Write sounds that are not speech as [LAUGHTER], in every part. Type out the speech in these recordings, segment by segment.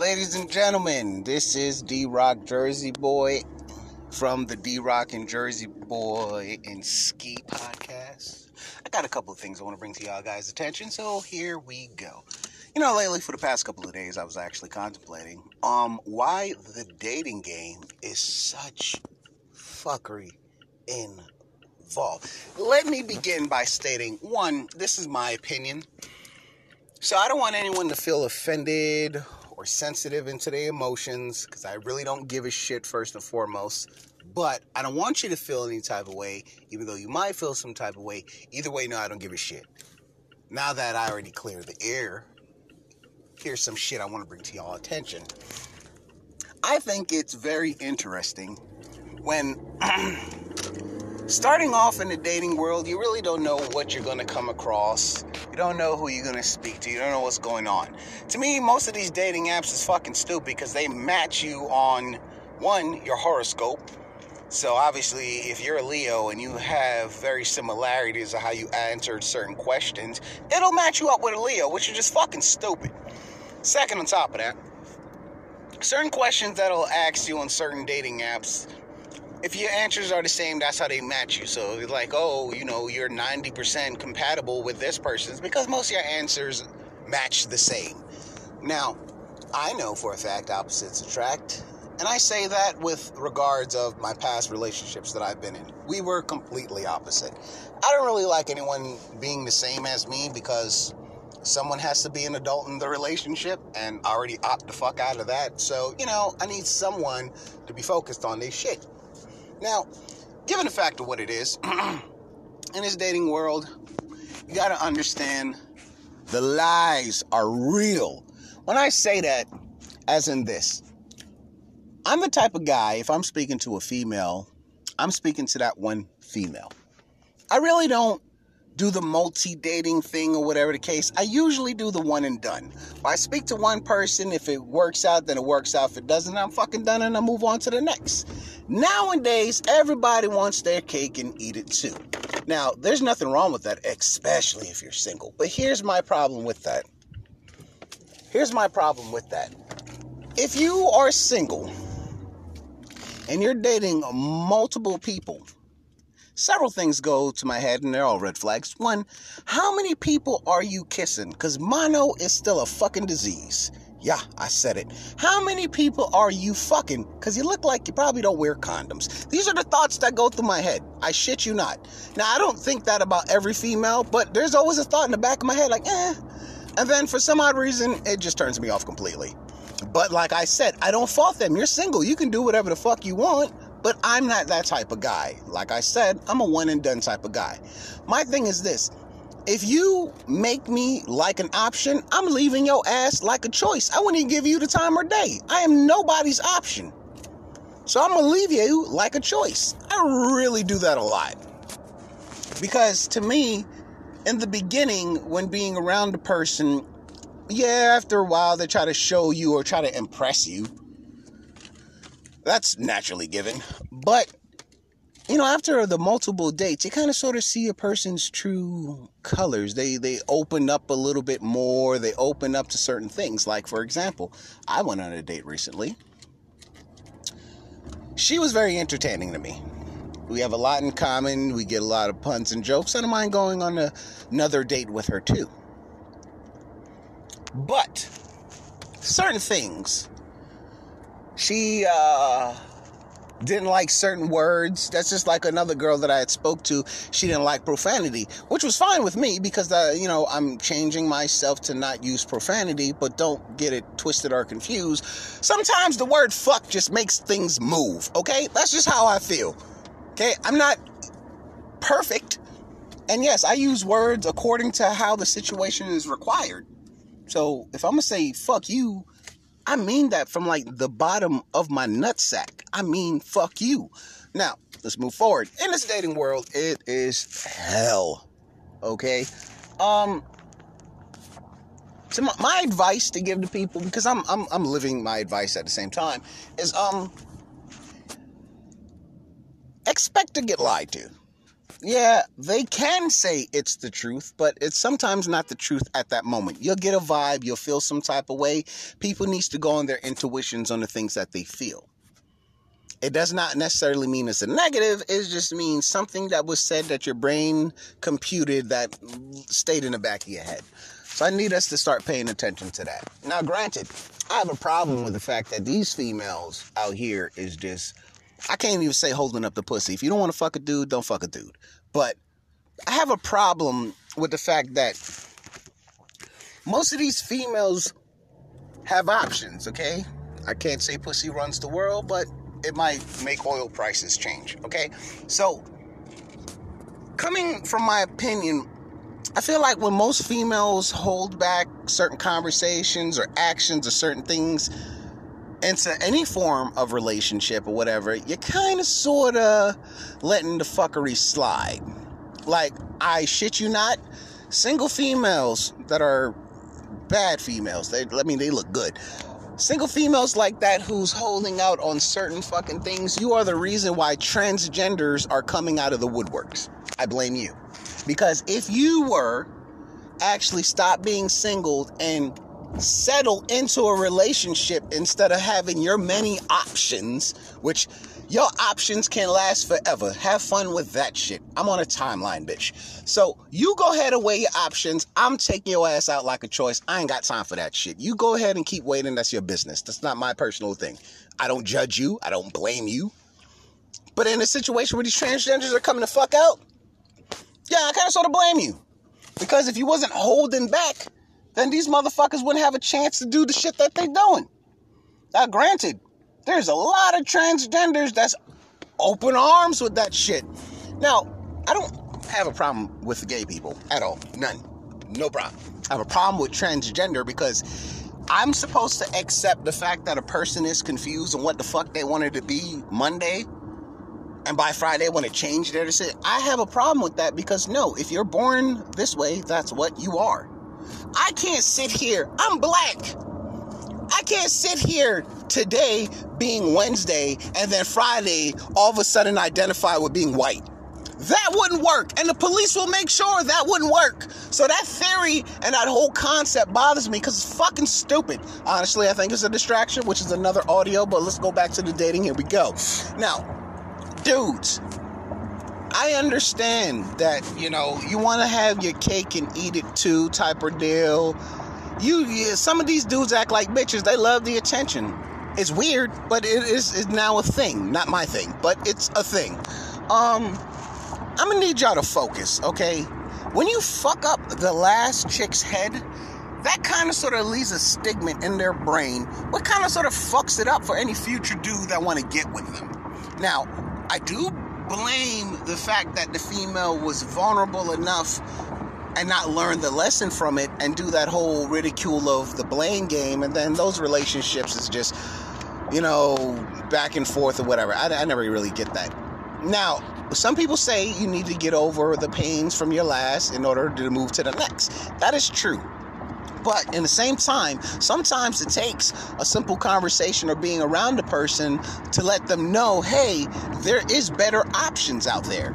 Ladies and gentlemen, this is D Rock Jersey Boy from the D Rock and Jersey Boy and Ski podcast. I got a couple of things I want to bring to y'all guys' attention, so here we go. You know, lately for the past couple of days, I was actually contemplating um why the dating game is such fuckery involved. Let me begin by stating one, this is my opinion. So I don't want anyone to feel offended or sensitive into their emotions because I really don't give a shit first and foremost. But I don't want you to feel any type of way, even though you might feel some type of way. Either way, no, I don't give a shit. Now that I already cleared the air, here's some shit I want to bring to y'all attention. I think it's very interesting when [CLEARS THROAT] starting off in the dating world, you really don't know what you're going to come across. You don't know who you're to speak to. You don't know what's going on. To me, most of these dating apps is fucking stupid because they match you on one, your horoscope. So obviously, if you're a Leo and you have very similarities of how you answered certain questions, it'll match you up with a Leo, which is just fucking stupid. Second, on top of that, certain questions that'll ask you on certain dating apps if your answers are the same, that's how they match you. So it's like, oh, you know, you're 90% compatible with this person because most of your answers match the same. Now, I know for a fact opposites attract, and I say that with regards of my past relationships that I've been in. We were completely opposite. I don't really like anyone being the same as me because someone has to be an adult in the relationship and I already opt the fuck out of that. So, you know, I need someone to be focused on this shit. Now, given the fact of what it is, [CLEARS THROAT] in this dating world, you got to understand the lies are real. When I say that, as in this, I'm the type of guy, if I'm speaking to a female, I'm speaking to that one female. I really don't do the multi dating thing or whatever the case. I usually do the one and done. I speak to one person, if it works out, then it works out. If it doesn't, I'm fucking done and I move on to the next. Nowadays, everybody wants their cake and eat it too. Now, there's nothing wrong with that, especially if you're single. But here's my problem with that. Here's my problem with that. If you are single and you're dating multiple people, several things go to my head and they're all red flags. One, how many people are you kissing? Because mono is still a fucking disease. Yeah, I said it. How many people are you fucking? Because you look like you probably don't wear condoms. These are the thoughts that go through my head. I shit you not. Now, I don't think that about every female, but there's always a thought in the back of my head like, eh. And then for some odd reason, it just turns me off completely. But like I said, I don't fault them. You're single. You can do whatever the fuck you want. But I'm not that type of guy. Like I said, I'm a one and done type of guy. My thing is this if you make me like an option, I'm leaving your ass like a choice. I wouldn't even give you the time or day. I am nobody's option. So I'm gonna leave you like a choice. I really do that a lot. Because to me, in the beginning, when being around a person, yeah, after a while they try to show you or try to impress you. That's naturally given. But you know, after the multiple dates, you kind of sort of see a person's true colors. They they open up a little bit more. They open up to certain things. Like for example, I went on a date recently. She was very entertaining to me. We have a lot in common. We get a lot of puns and jokes. I don't mind going on a, another date with her too. But certain things, she uh didn't like certain words. That's just like another girl that I had spoke to. She didn't like profanity, which was fine with me because uh, you know I'm changing myself to not use profanity. But don't get it twisted or confused. Sometimes the word "fuck" just makes things move. Okay, that's just how I feel. Okay, I'm not perfect, and yes, I use words according to how the situation is required. So if I'm gonna say "fuck you," I mean that from like the bottom of my nutsack. I mean, fuck you. Now, let's move forward. In this dating world, it is hell. Okay? Um so my, my advice to give to people because I'm I'm I'm living my advice at the same time is um expect to get lied to. Yeah, they can say it's the truth, but it's sometimes not the truth at that moment. You'll get a vibe, you'll feel some type of way. People needs to go on their intuitions on the things that they feel. It does not necessarily mean it's a negative, it just means something that was said that your brain computed that stayed in the back of your head. So I need us to start paying attention to that. Now, granted, I have a problem with the fact that these females out here is just I can't even say holding up the pussy. If you don't want to fuck a dude, don't fuck a dude. But I have a problem with the fact that most of these females have options, okay? I can't say pussy runs the world, but it might make oil prices change, okay? So, coming from my opinion, I feel like when most females hold back certain conversations or actions or certain things, into any form of relationship or whatever, you're kind of sort of letting the fuckery slide. Like, I shit you not, single females that are bad females, they, I mean, they look good. Single females like that who's holding out on certain fucking things, you are the reason why transgenders are coming out of the woodworks. I blame you. Because if you were actually stop being singled and settle into a relationship instead of having your many options, which your options can last forever. Have fun with that shit. I'm on a timeline, bitch. So you go ahead and weigh your options. I'm taking your ass out like a choice. I ain't got time for that shit. You go ahead and keep waiting. That's your business. That's not my personal thing. I don't judge you. I don't blame you. But in a situation where these transgenders are coming to fuck out, yeah, I kind of sort of blame you. Because if you wasn't holding back, then these motherfuckers wouldn't have a chance to do the shit that they're doing. Now, granted, there's a lot of transgenders that's open arms with that shit. Now, I don't have a problem with gay people at all. None. No problem. I have a problem with transgender because I'm supposed to accept the fact that a person is confused on what the fuck they wanted to be Monday and by Friday want to change their decision. I have a problem with that because no, if you're born this way, that's what you are. I can't sit here. I'm black. I can't sit here today being Wednesday and then Friday all of a sudden identify with being white. That wouldn't work. And the police will make sure that wouldn't work. So that theory and that whole concept bothers me because it's fucking stupid. Honestly, I think it's a distraction, which is another audio, but let's go back to the dating. Here we go. Now, dudes, I understand that, you know, you want to have your cake and eat it too type of deal. You, yeah, some of these dudes act like bitches. They love the attention. It's weird, but it is it's now a thing. Not my thing, but it's a thing. Um, I'm gonna need y'all to focus, okay? When you fuck up the last chick's head, that kind of sort of leaves a stigma in their brain. What kind of sort of fucks it up for any future dude that want to get with them? Now, I do blame the fact that the female was vulnerable enough and not learn the lesson from it and do that whole ridicule of the blame game and then those relationships is just you know back and forth or whatever. I, I never really get that. Now some people say you need to get over the pains from your last in order to move to the next. That is true but in the same time, sometimes it takes a simple conversation or being around a person to let them know, hey, there is better options out there.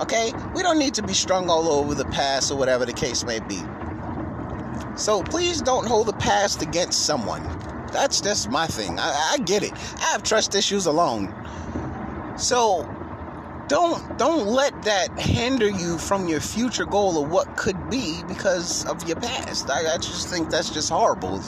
Okay? We don't need to be strung all over the past or whatever the case may be. So please don't hold the past against someone. That's just my thing. I, I get it. I have trust issues alone. So don't don't let that hinder you from your future goal of what could be because of your past. I, I just think that's just horrible.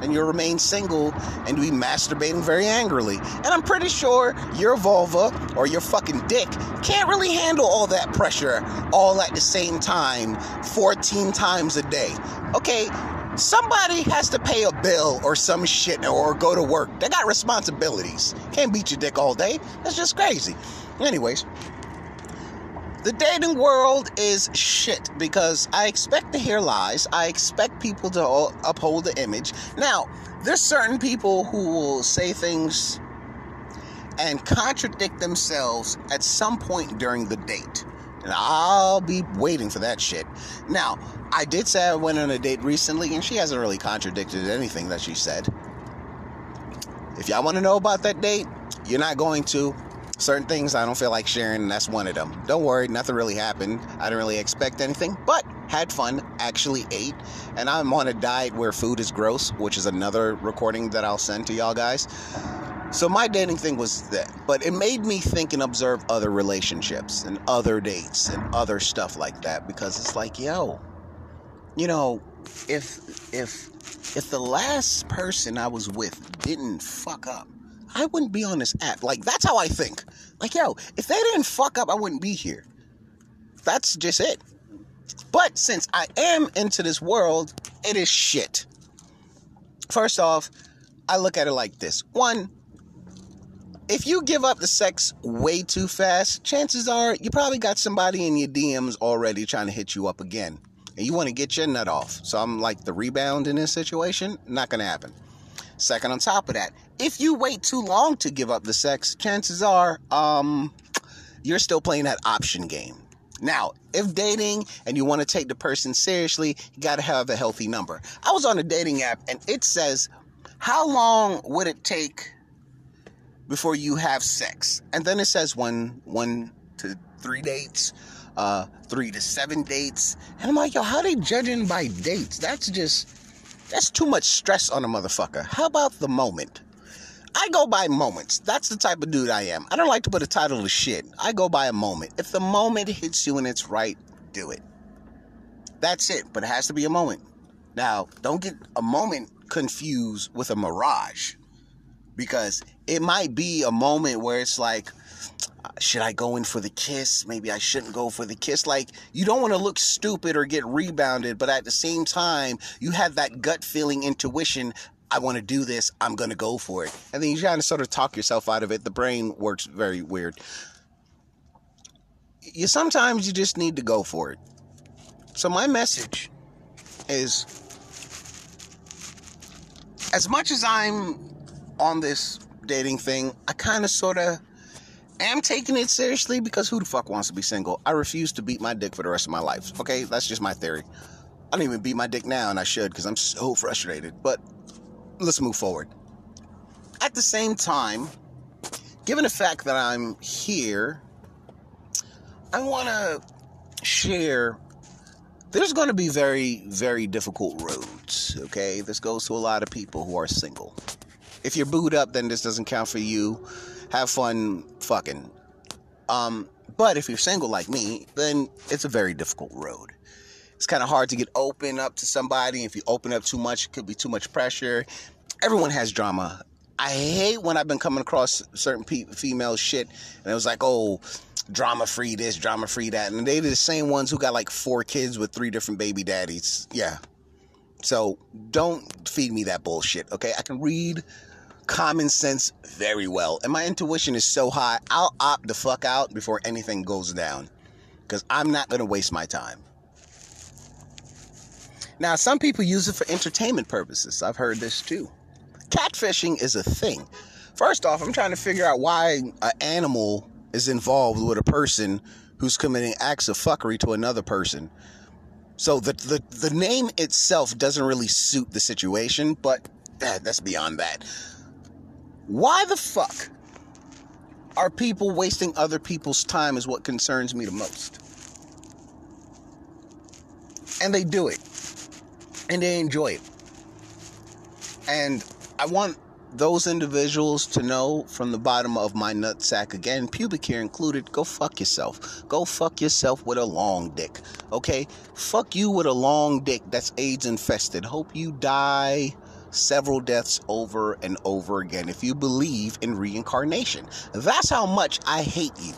And you'll remain single and be masturbating very angrily. And I'm pretty sure your vulva or your fucking dick can't really handle all that pressure all at the same time 14 times a day. Okay, somebody has to pay a bill or some shit or go to work. They got responsibilities. Can't beat your dick all day. That's just crazy. Anyways, the dating world is shit because I expect to hear lies. I expect people to uphold the image. Now, there's certain people who will say things and contradict themselves at some point during the date. And I'll be waiting for that shit. Now, I did say I went on a date recently, and she hasn't really contradicted anything that she said. If y'all want to know about that date, you're not going to. Certain things I don't feel like sharing, and that's one of them. Don't worry, nothing really happened. I didn't really expect anything, but had fun, actually ate, and I'm on a diet where food is gross, which is another recording that I'll send to y'all guys. So my dating thing was that, but it made me think and observe other relationships and other dates and other stuff like that because it's like, yo, you know, if if if the last person I was with didn't fuck up, I wouldn't be on this app. Like that's how I think. Like, yo, if they didn't fuck up, I wouldn't be here. That's just it. But since I am into this world, it is shit. First off, I look at it like this. One, if you give up the sex way too fast, chances are you probably got somebody in your DMs already trying to hit you up again. And you want to get your nut off. So I'm like the rebound in this situation, not going to happen. Second, on top of that, if you wait too long to give up the sex, chances are um, you're still playing that option game. Now, if dating and you want to take the person seriously, you got to have a healthy number. I was on a dating app and it says, How long would it take before you have sex. And then it says one one to three dates, uh, three to seven dates. And I'm like, yo, how they judging by dates? That's just that's too much stress on a motherfucker. How about the moment? I go by moments. That's the type of dude I am. I don't like to put a title to shit. I go by a moment. If the moment hits you and it's right, do it. That's it. But it has to be a moment. Now, don't get a moment confused with a mirage because it might be a moment where it's like should I go in for the kiss? Maybe I shouldn't go for the kiss. Like, you don't want to look stupid or get rebounded, but at the same time, you have that gut feeling intuition. I want to do this. I'm going to go for it. And then you kind of sort of talk yourself out of it. The brain works very weird. You sometimes you just need to go for it. So my message is as much as I'm on this dating thing, I kind of sort of am taking it seriously because who the fuck wants to be single? I refuse to beat my dick for the rest of my life. Okay, that's just my theory. I don't even beat my dick now, and I should because I'm so frustrated. But let's move forward. At the same time, given the fact that I'm here, I want to share. There's going to be very, very difficult roads, okay? This goes to a lot of people who are single. If you're booed up, then this doesn't count for you. Have fun fucking. Um, but if you're single like me, then it's a very difficult road. It's kind of hard to get open up to somebody. If you open up too much, it could be too much pressure. Everyone has drama. I hate when I've been coming across certain pe- female shit, and it was like, oh, drama free this, drama free that, and they're the same ones who got like four kids with three different baby daddies. Yeah. So don't feed me that bullshit, okay? I can read common sense very well. And my intuition is so high, I'll opt the fuck out before anything goes down. Because I'm not going to waste my time. Now, some people use it for entertainment purposes. I've heard this too. Catfishing is a thing. First off, I'm trying to figure out why an animal is involved with a person who's committing acts of fuckery to another person. So the the, the name itself doesn't really suit the situation, but eh, that's beyond that. Why the fuck are people wasting other people's time is what concerns me the most. And they do it. And they enjoy it. And I want those individuals to know from the bottom of my nutsack again, pubic hair included, go fuck yourself. Go fuck yourself with a long dick. Okay? Fuck you with a long dick that's AIDS infested. Hope you die several deaths over and over again if you believe in reincarnation. That's how much I hate you.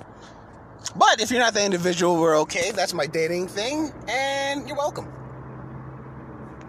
But if you're not the individual, we're okay. That's my dating thing, and you're welcome.